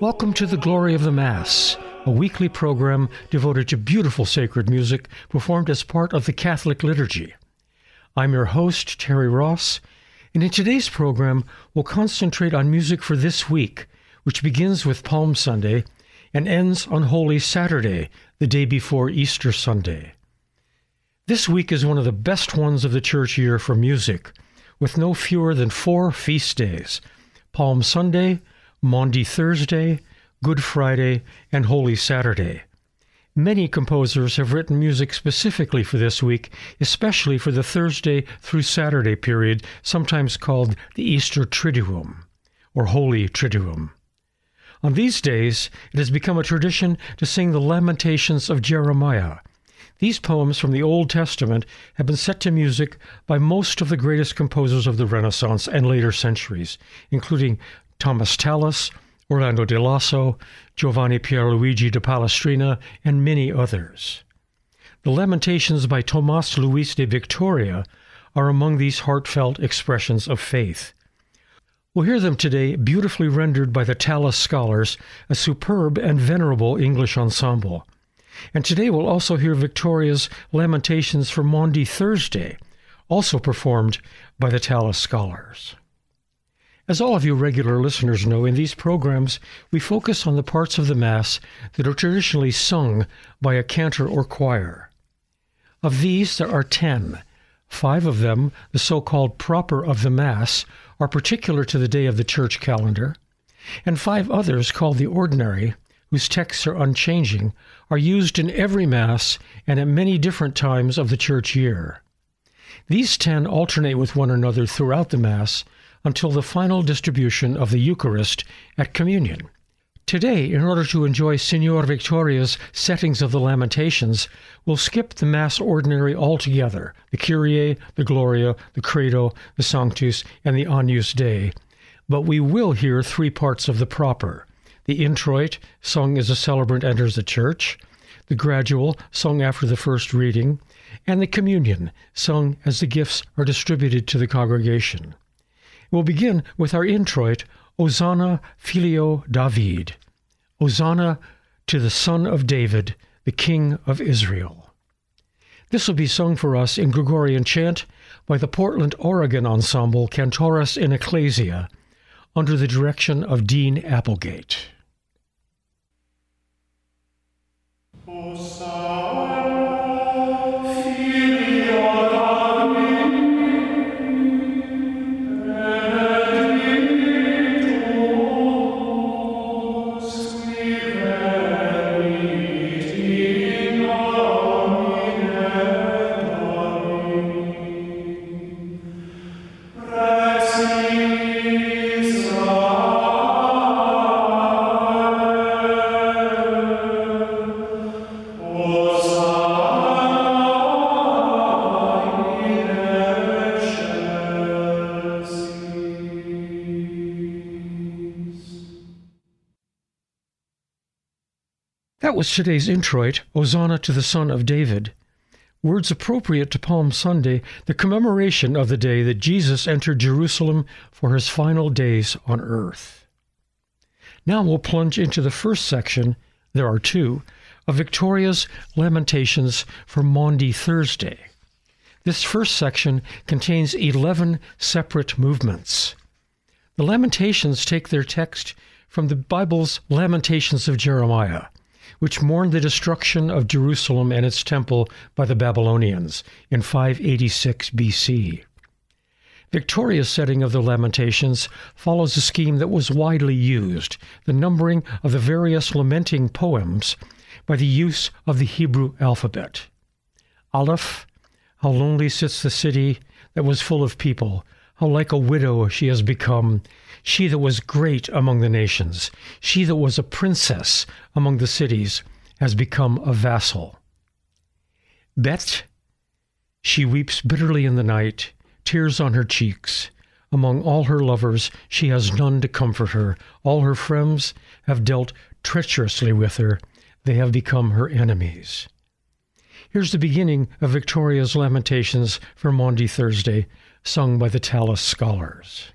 Welcome to the Glory of the Mass, a weekly program devoted to beautiful sacred music performed as part of the Catholic liturgy. I'm your host, Terry Ross, and in today's program, we'll concentrate on music for this week, which begins with Palm Sunday and ends on Holy Saturday, the day before Easter Sunday. This week is one of the best ones of the church year for music, with no fewer than four feast days Palm Sunday, Maundy Thursday, Good Friday, and Holy Saturday. Many composers have written music specifically for this week, especially for the Thursday through Saturday period, sometimes called the Easter Triduum, or Holy Triduum. On these days, it has become a tradition to sing the Lamentations of Jeremiah. These poems from the Old Testament have been set to music by most of the greatest composers of the Renaissance and later centuries, including Thomas Tallis, Orlando di Lasso, Giovanni Pierluigi de Palestrina, and many others. The Lamentations by Tomas Luis de Victoria are among these heartfelt expressions of faith. We'll hear them today beautifully rendered by the Tallis scholars, a superb and venerable English ensemble. And today we'll also hear Victoria's Lamentations for Maundy Thursday, also performed by the Tallis scholars. As all of you regular listeners know, in these programs, we focus on the parts of the Mass that are traditionally sung by a cantor or choir. Of these, there are ten. Five of them, the so called proper of the Mass, are particular to the day of the church calendar, and five others, called the ordinary, whose texts are unchanging, are used in every Mass and at many different times of the church year. These ten alternate with one another throughout the Mass until the final distribution of the Eucharist at Communion. Today, in order to enjoy Signor Victoria's settings of the Lamentations, we'll skip the Mass Ordinary altogether the Kyrie, the Gloria, the Credo, the Sanctus, and the Agnus Dei. But we will hear three parts of the proper the introit, sung as a celebrant enters the church, the gradual, sung after the first reading, and the communion, sung as the gifts are distributed to the congregation. We'll begin with our introit, Hosanna Filio David. Hosanna to the Son of David, the King of Israel. This will be sung for us in Gregorian chant by the Portland, Oregon ensemble Cantores in Ecclesia under the direction of Dean Applegate. That was today's introit, Hosanna to the Son of David. Words appropriate to Palm Sunday, the commemoration of the day that Jesus entered Jerusalem for his final days on earth. Now we'll plunge into the first section, there are two, of Victoria's Lamentations for Maundy Thursday. This first section contains 11 separate movements. The Lamentations take their text from the Bible's Lamentations of Jeremiah. Which mourned the destruction of Jerusalem and its temple by the Babylonians in 586 BC. Victoria's setting of the Lamentations follows a scheme that was widely used, the numbering of the various lamenting poems by the use of the Hebrew alphabet. Aleph, how lonely sits the city that was full of people, how like a widow she has become, she that was great among the nations, she that was a princess among the cities, has become a vassal. Bet, she weeps bitterly in the night, tears on her cheeks. Among all her lovers, she has none to comfort her. All her friends have dealt treacherously with her. They have become her enemies. Here's the beginning of Victoria's Lamentations for Maundy Thursday, sung by the Tallis Scholars.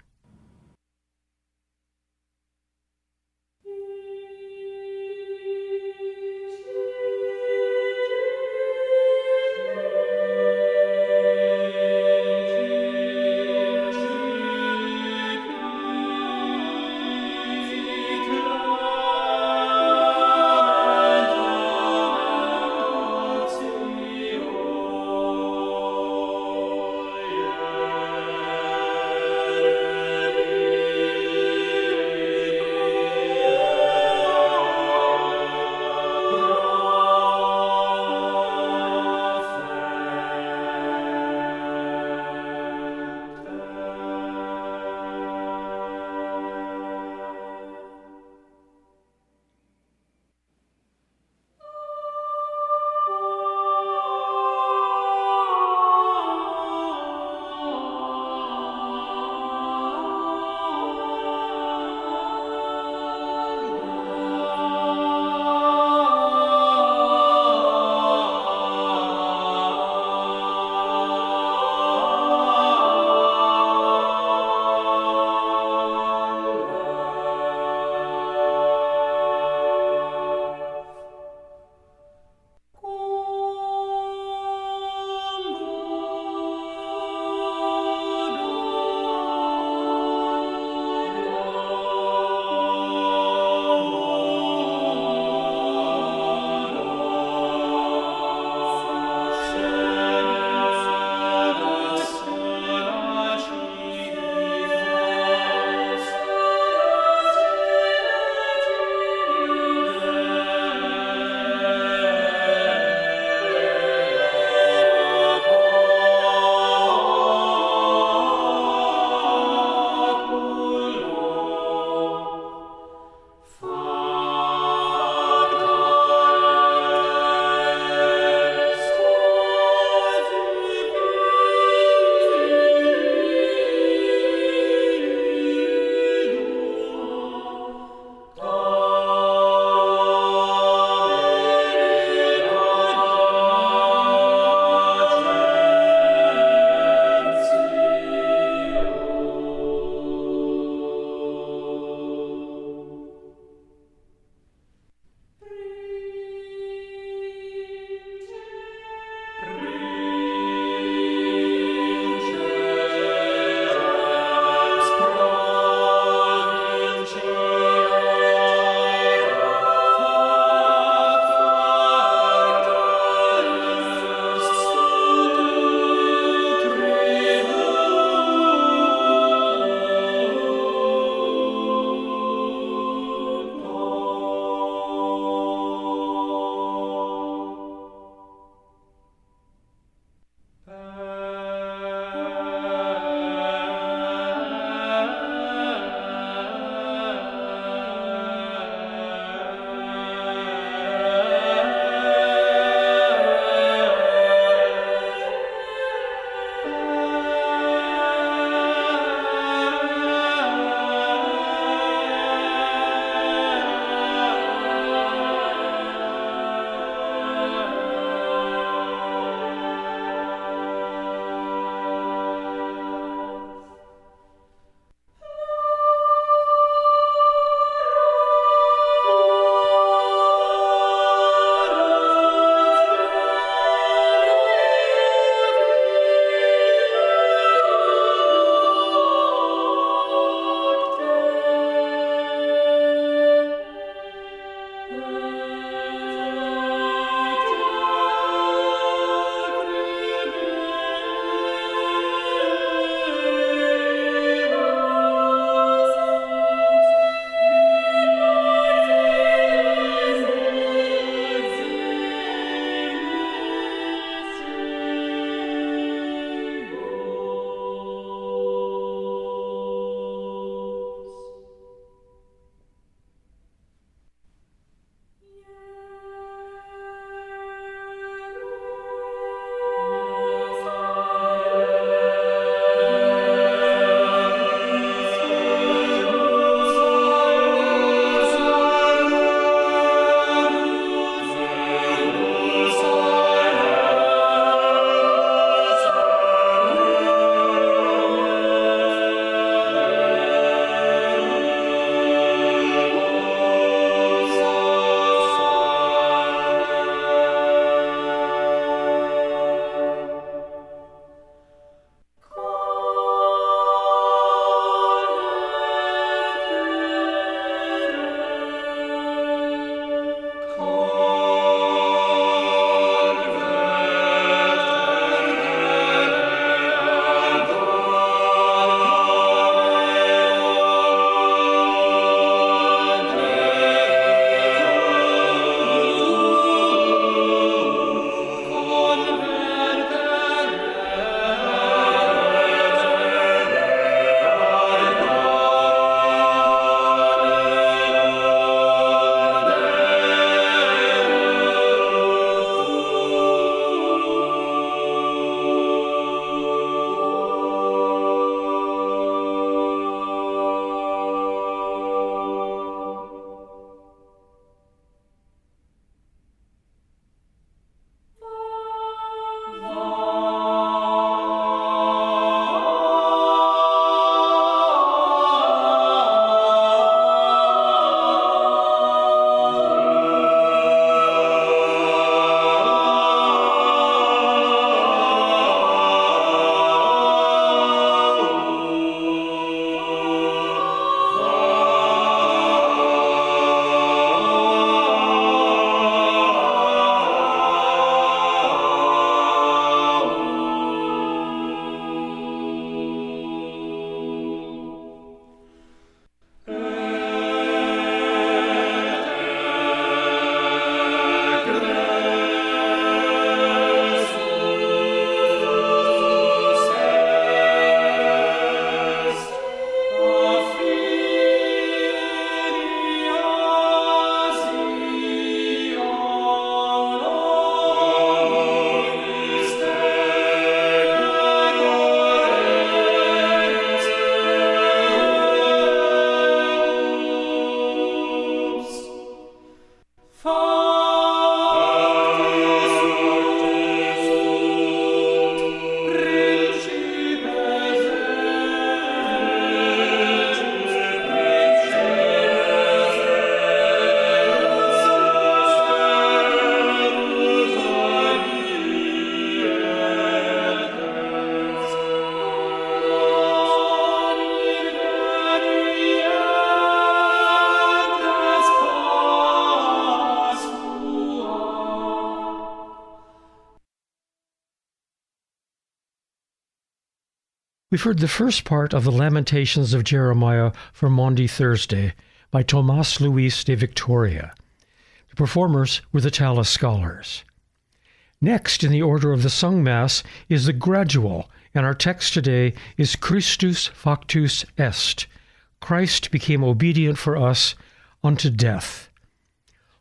We've heard the first part of the Lamentations of Jeremiah for Maundy Thursday by Tomas Luis de Victoria. The performers were the Tallis Scholars. Next in the order of the sung Mass is the Gradual, and our text today is Christus factus est. Christ became obedient for us unto death.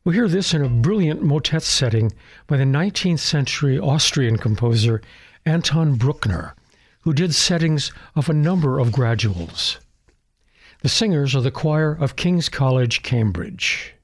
We hear this in a brilliant motet setting by the 19th century Austrian composer Anton Bruckner who did settings of a number of graduals. The singers are the choir of King's College, Cambridge.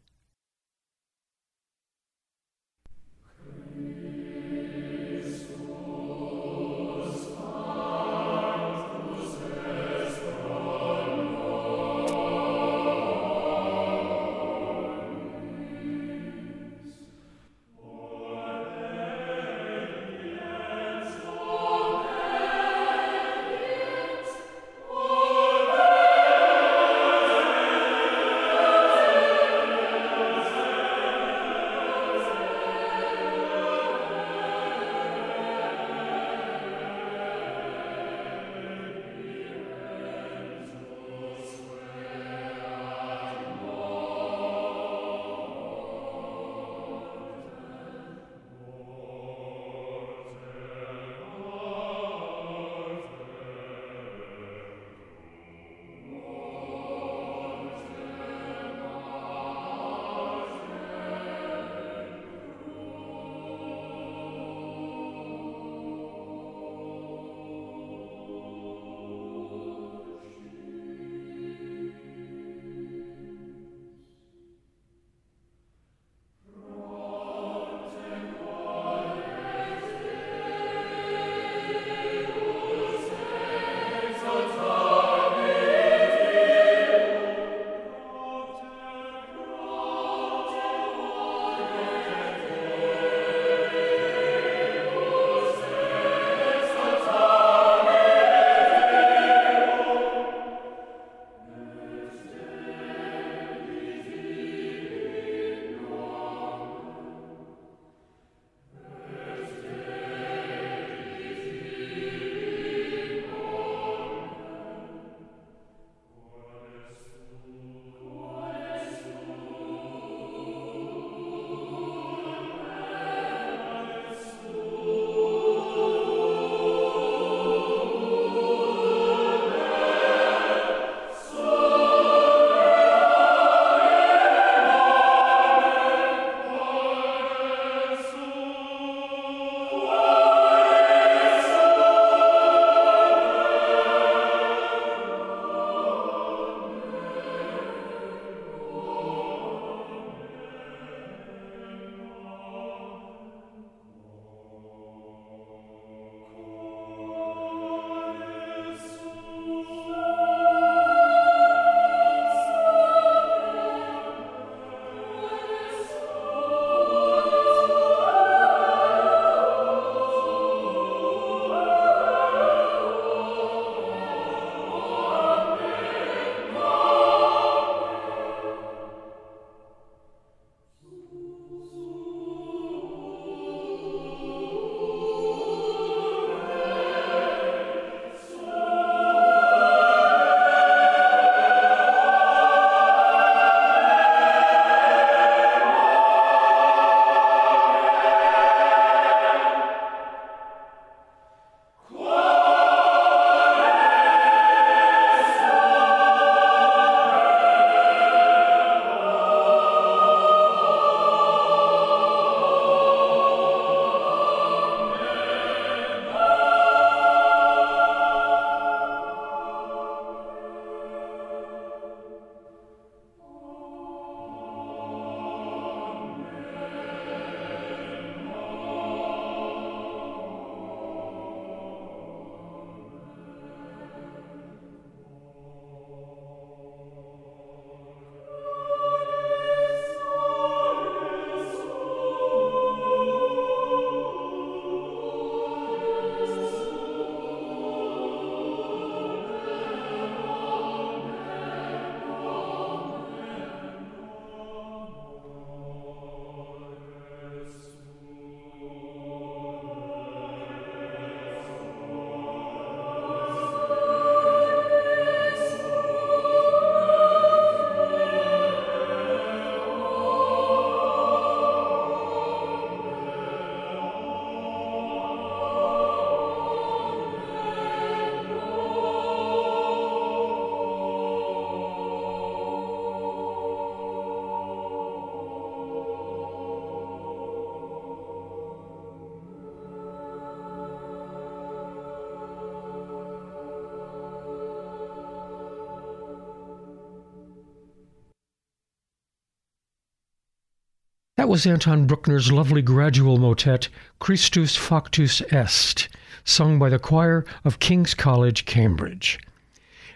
Was Anton Bruckner's lovely gradual motet, Christus Factus Est, sung by the choir of King's College, Cambridge.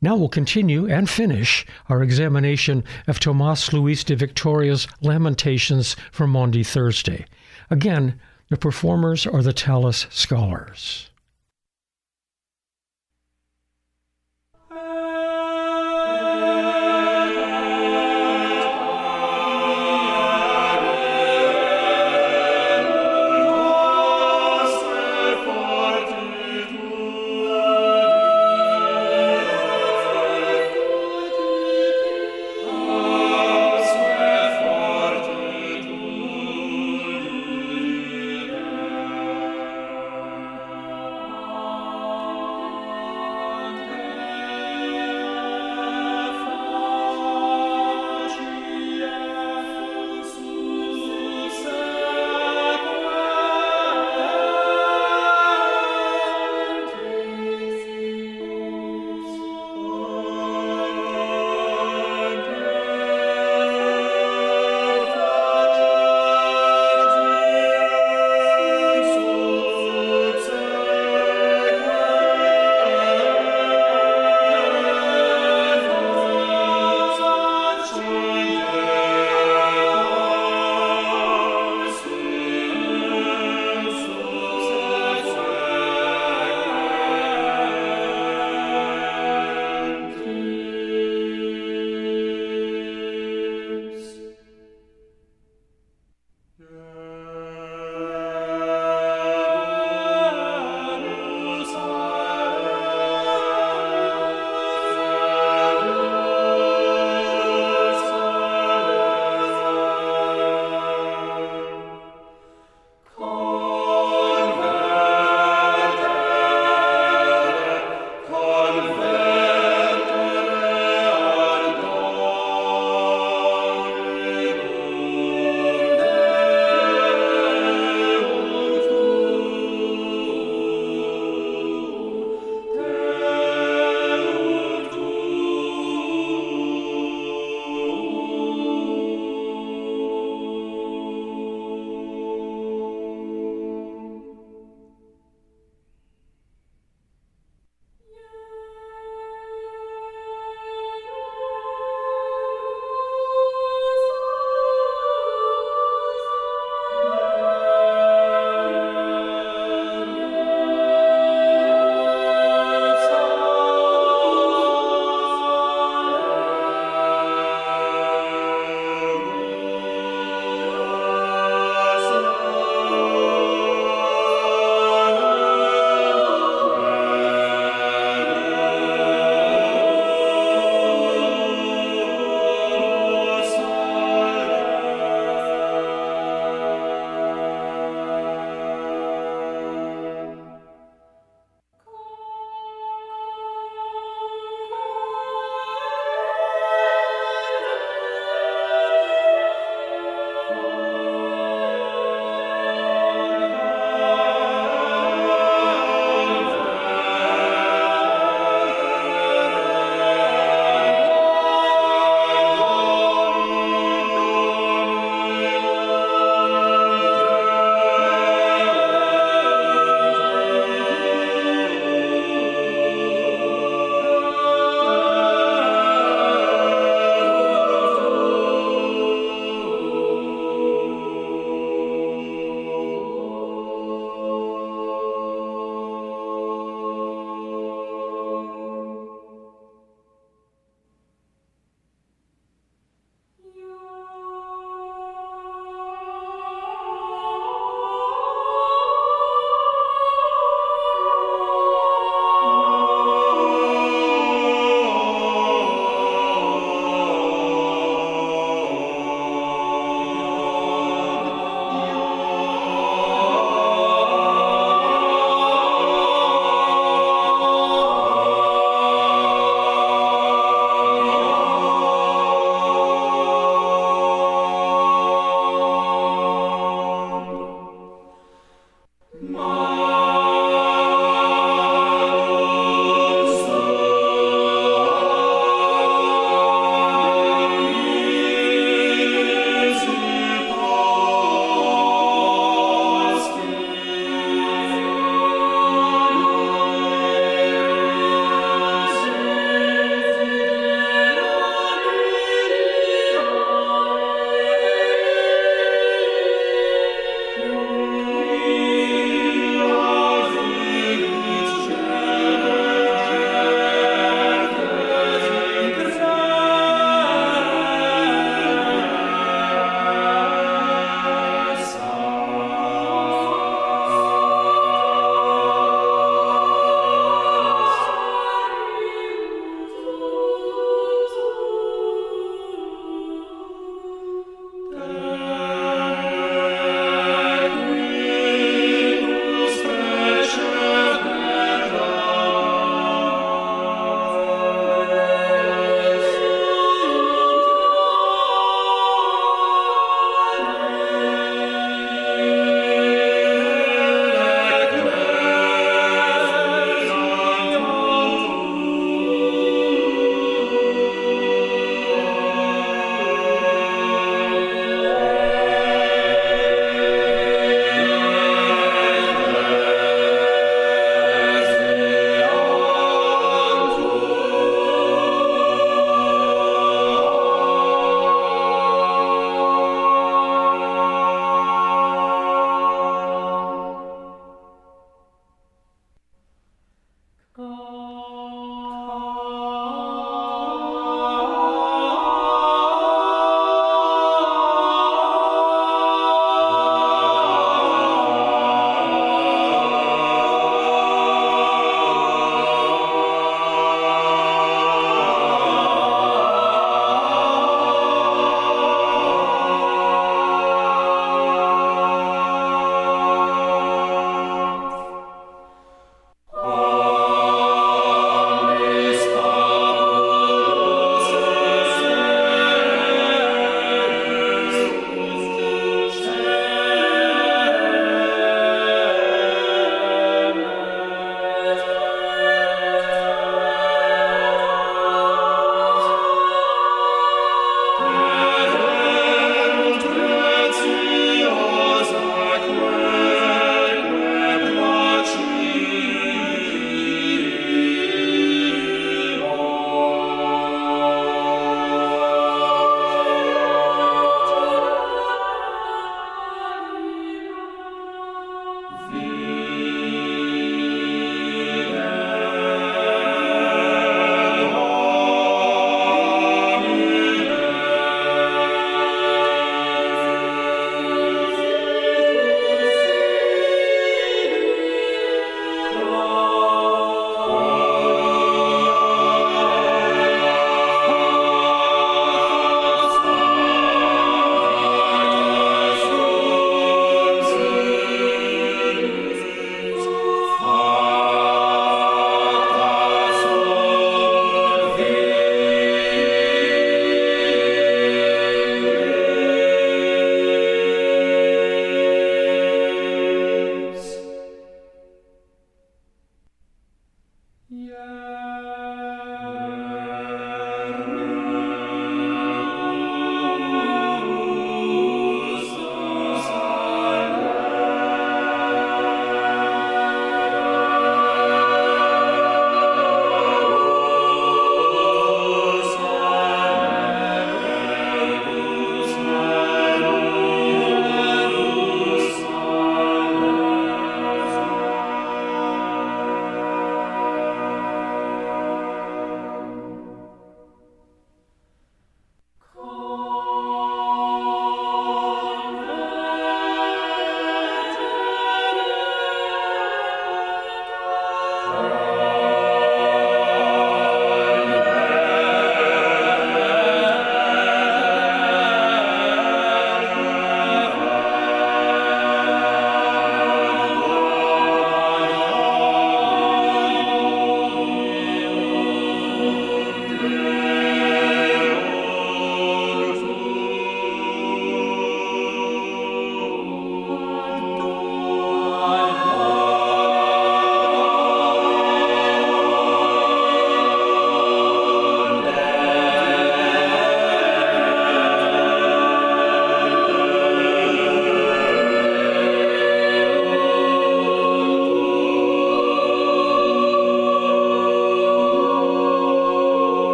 Now we'll continue and finish our examination of Tomas Luis de Victoria's Lamentations for Maundy Thursday. Again, the performers are the Tallis Scholars.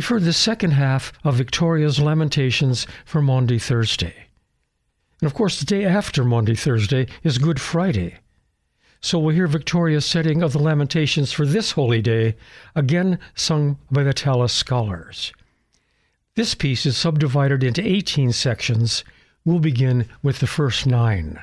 We've heard the second half of Victoria's Lamentations for Maundy Thursday. And of course, the day after Maundy Thursday is Good Friday. So we'll hear Victoria's setting of the Lamentations for this holy day, again sung by the Tallis scholars. This piece is subdivided into 18 sections. We'll begin with the first nine.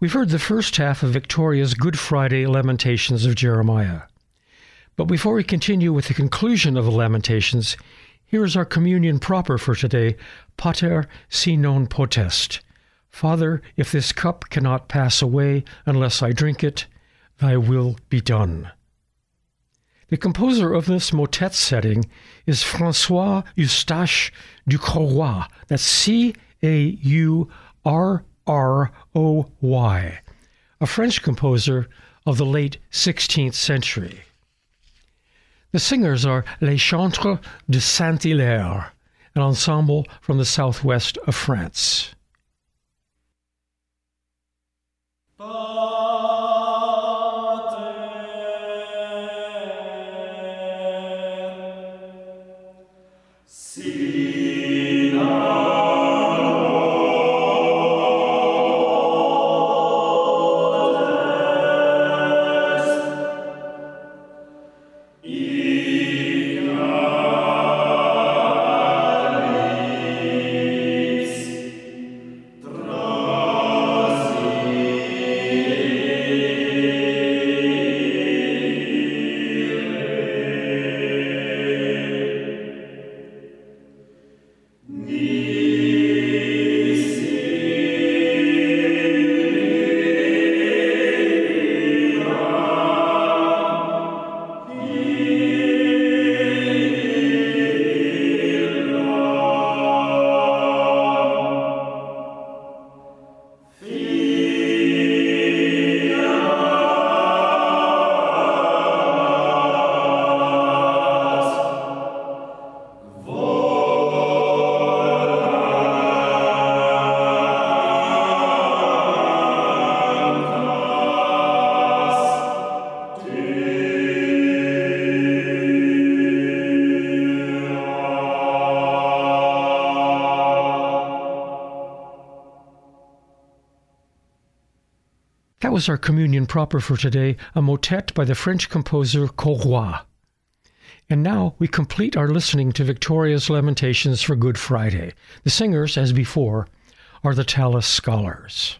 We've heard the first half of Victoria's Good Friday Lamentations of Jeremiah. But before we continue with the conclusion of the Lamentations, here is our communion proper for today, Pater si non potest. Father, if this cup cannot pass away unless I drink it, thy will be done. The composer of this motet setting is Francois Eustache du Caurroy. That's C A U R R O Y, a French composer of the late 16th century. The singers are Les Chantres de Saint-Hilaire, an ensemble from the southwest of France. Was our communion proper for today, a motet by the French composer Caurroy. And now we complete our listening to Victoria's Lamentations for Good Friday. The singers, as before, are the Tallis Scholars.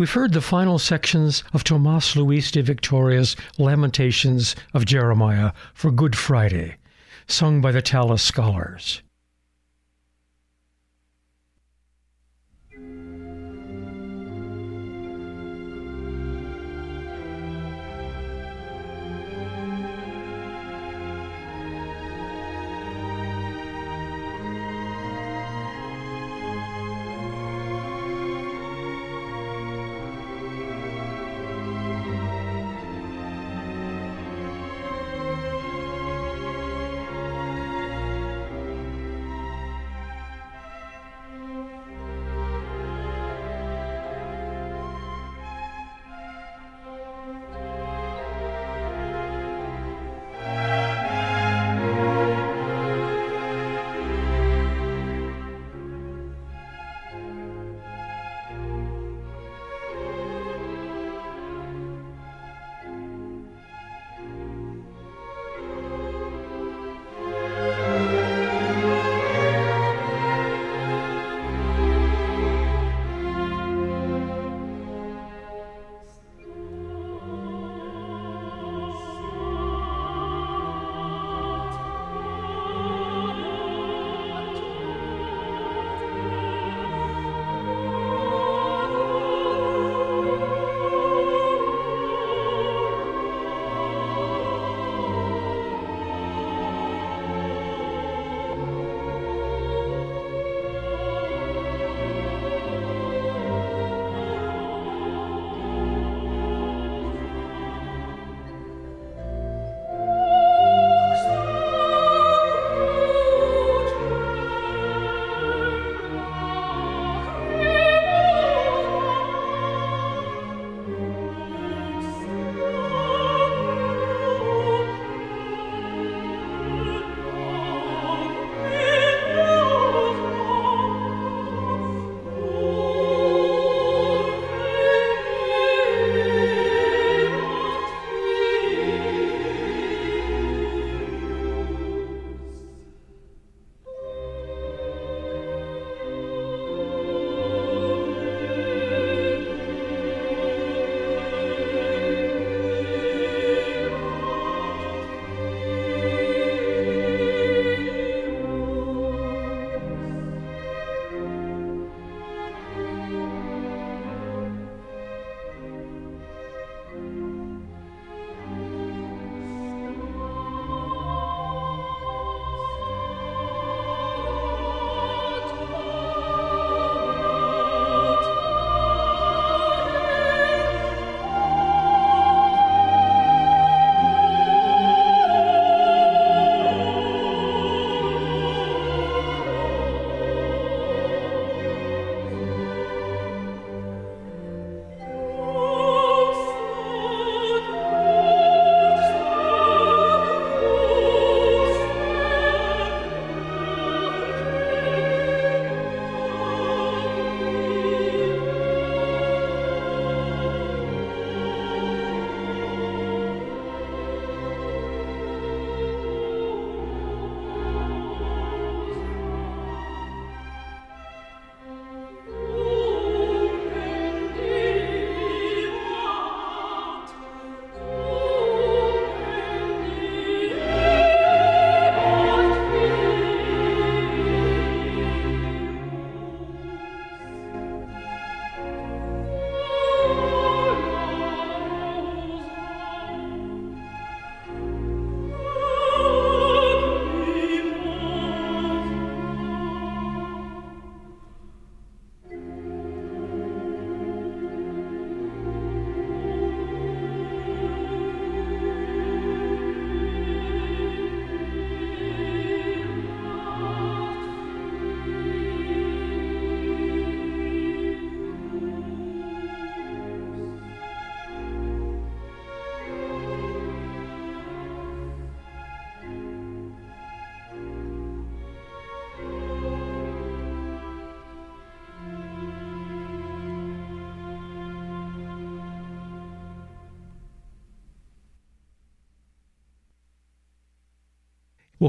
We've heard the final sections of Tomas Luis de Victoria's Lamentations of Jeremiah for Good Friday, sung by the Tallis Scholars.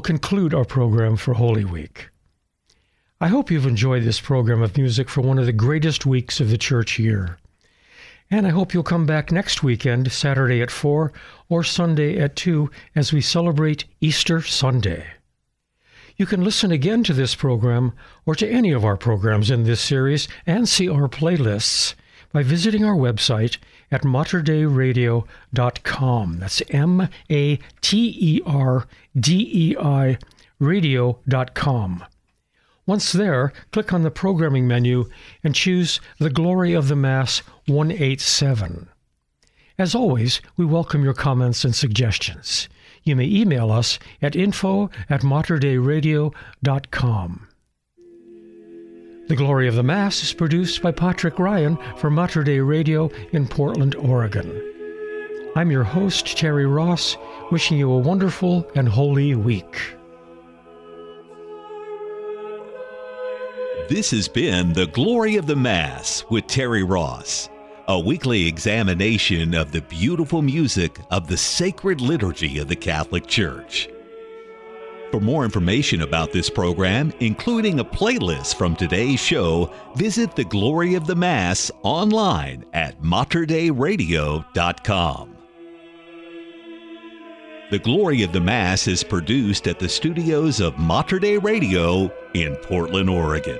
Will conclude our program for Holy Week. I hope you've enjoyed this program of music for one of the greatest weeks of the church year. And I hope you'll come back next weekend, Saturday at 4 or Sunday at 2, as we celebrate Easter Sunday. You can listen again to this program or to any of our programs in this series and see our playlists by visiting our website at materdeiradio.com. That's M A T E R D E I radio.com. Once there, click on the programming menu and choose The Glory of the Mass 187. As always, we welcome your comments and suggestions. You may email us at info at materdeiradio.com. The Glory of the Mass is produced by Patrick Ryan for Mater Dei Radio in Portland, Oregon. I'm your host, Terry Ross, wishing you a wonderful and holy week. This has been The Glory of the Mass with Terry Ross, a weekly examination of the beautiful music of the sacred liturgy of the Catholic Church. For more information about this program, including a playlist from today's show, visit The Glory of the Mass online at materdeiradio.com. The Glory of the Mass is produced at the studios of Mater Radio in Portland, Oregon.